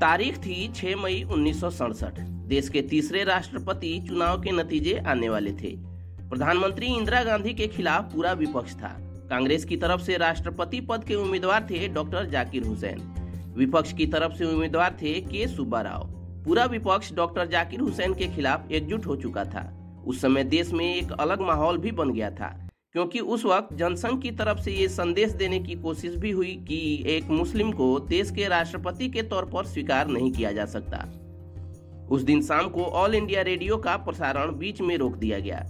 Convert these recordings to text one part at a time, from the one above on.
तारीख थी 6 मई उन्नीस सौ सड़सठ। देश के तीसरे राष्ट्रपति चुनाव के नतीजे आने वाले थे। प्रधानमंत्री इंदिरा गांधी के खिलाफ पूरा विपक्ष था। कांग्रेस की तरफ़ से राष्ट्रपति पद के उम्मीदवार थे डॉक्टर जाकिर हुसैन। विपक्ष की तरफ़ से उम्मीदवार थे के सुब्बा राव पूरा विपक्ष डॉक्टर जाकिर हुसैन के खिलाफ एकजुट हो चुका था। उस समय देश में एक अलग माहौल भी बन गया था। क्योंकि उस वक्त जनसंघ की तरफ़ से ये संदेश देने की कोशिश भी हुई कि एक मुस्लिम को देश के राष्ट्रपति के तौर पर स्वीकार नहीं किया जा सकता। उस दिन शाम को ऑल इंडिया रेडियो का प्रसारण बीच में रोक दिया गया।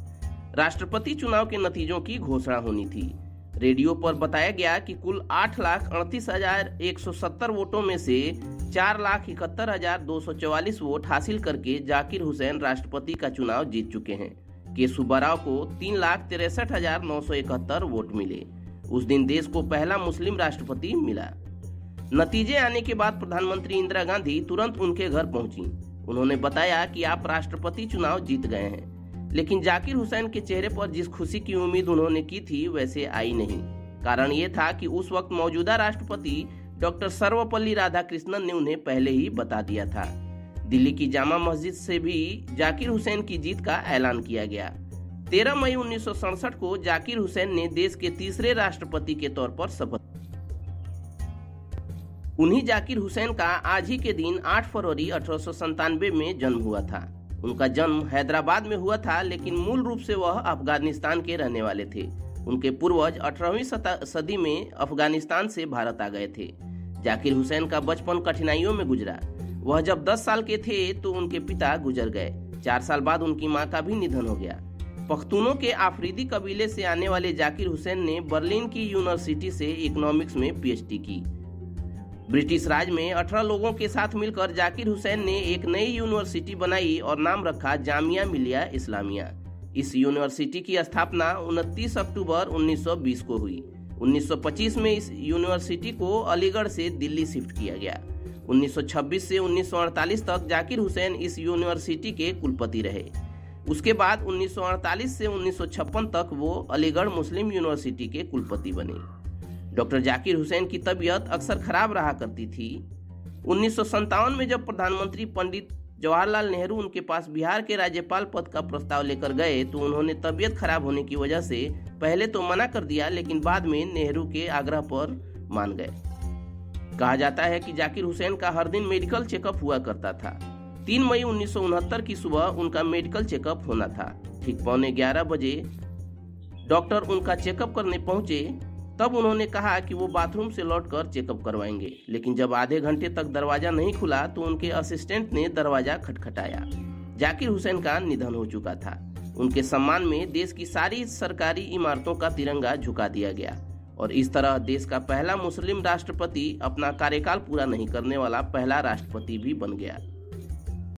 राष्ट्रपति चुनाव के नतीजों की घोषणा होनी थी। रेडियो पर बताया गया कि कुल आठ लाख अड़तीस हज़ार एक सौ सत्तर वोटों में से चार लाख इकहत्तर हज़ार दो सौ चौवालीस वोट हासिल करके जाकिर हुसैन राष्ट्रपति का चुनाव जीत चुके हैं। के सुब्बाराव को तीन लाख तिरसठ हज़ार नौ सौ इकहत्तर वोट मिले। उस दिन देश को पहला मुस्लिम राष्ट्रपति मिला। नतीजे आने के बाद प्रधानमंत्री इंदिरा गांधी तुरंत उनके घर पहुँची। उन्होंने बताया कि आप राष्ट्रपति चुनाव जीत गए हैं। लेकिन जाकिर हुसैन के चेहरे पर जिस खुशी की उम्मीद उन्होंने की थी, वैसे आई नहीं। कारण ये था कि उस वक्त मौजूदा राष्ट्रपति डॉक्टर सर्वपल्ली राधाकृष्णन ने उन्हें पहले ही बता दिया था। दिल्ली की जामा मस्जिद से भी जाकिर हुसैन की जीत का ऐलान किया गया। 13 मई उन्नीस सौ सड़सठ को जाकिर हुसैन ने देश के तीसरे राष्ट्रपति के तौर पर शपथ उन्हीं जाकिर हुसैन का आज ही के दिन 8 फरवरी अठारह में जन्म हुआ था। उनका जन्म हैदराबाद में हुआ था, लेकिन मूल रूप से वह अफ़गानिस्तान के रहने वाले थे। उनके पूर्वज 18वीं सदी में अफ़गानिस्तान से भारत आ गए थे। जाकिर हुसैन का बचपन कठिनाइयों में गुजरा। वह जब 10 साल के थे तो उनके पिता गुजर गए। चार साल बाद उनकी माँ का भी निधन हो गया। पख्तूनों के आफरीदी कबीले से आने वाले जाकिर हुसैन ने बर्लिन की यूनिवर्सिटी से इकोनॉमिक्स में पीएचडी की। ब्रिटिश राज में 18 लोगों के साथ मिलकर जाकिर हुसैन ने एक नई यूनिवर्सिटी बनाई और नाम रखा जामिया मिलिया इस्लामिया। इस यूनिवर्सिटी की स्थापना 29 अक्टूबर 1920 को हुई। 1925 में इस यूनिवर्सिटी को अलीगढ़ से दिल्ली शिफ्ट किया गया। 1926 से 1948 तक जाकिर हुसैन इस यूनिवर्सिटी के कुलपति रहे। उसके बाद 1948 से 1956 तक वो अलीगढ़ मुस्लिम यूनिवर्सिटी के कुलपति बने। डॉक्टर जाकिर हुसैन की तबीयत अक्सर खराब रहा करती थी। उन्नीस में जब प्रधानमंत्री पंडित जवाहरलाल नेहरू उनके पास बिहार के राज्यपाल पद का प्रस्ताव लेकर गए तो उन्होंने तबीयत खराब होने की वजह से पहले तो मना कर दिया, लेकिन बाद में नेहरू के आग्रह पर मान गए। कहा जाता है कि जाकिर हुसैन का हर दिन मेडिकल चेकअप हुआ करता था। तीन मई उन्नीस सौ उनहत्तर की सुबह उनका मेडिकल चेकअप होना था। ठीक पौने ग्यारह बजे डॉक्टर उनका चेकअप करने पहुँचे, तब उन्होंने कहा कि वो बाथरूम से लौटकर चेकअप करवाएँगे। लेकिन जब आधे घंटे तक दरवाज़ा नहीं खुला तो उनके असिस्टेंट ने दरवाज़ा खटखटाया। जाकिर हुसैन का निधन हो चुका था। उनके सम्मान में देश की सारी सरकारी इमारतों का तिरंगा झुका दिया गया। और इस तरह देश का पहला मुस्लिम राष्ट्रपति अपना कार्यकाल पूरा नहीं करने वाला पहला राष्ट्रपति भी बन गया।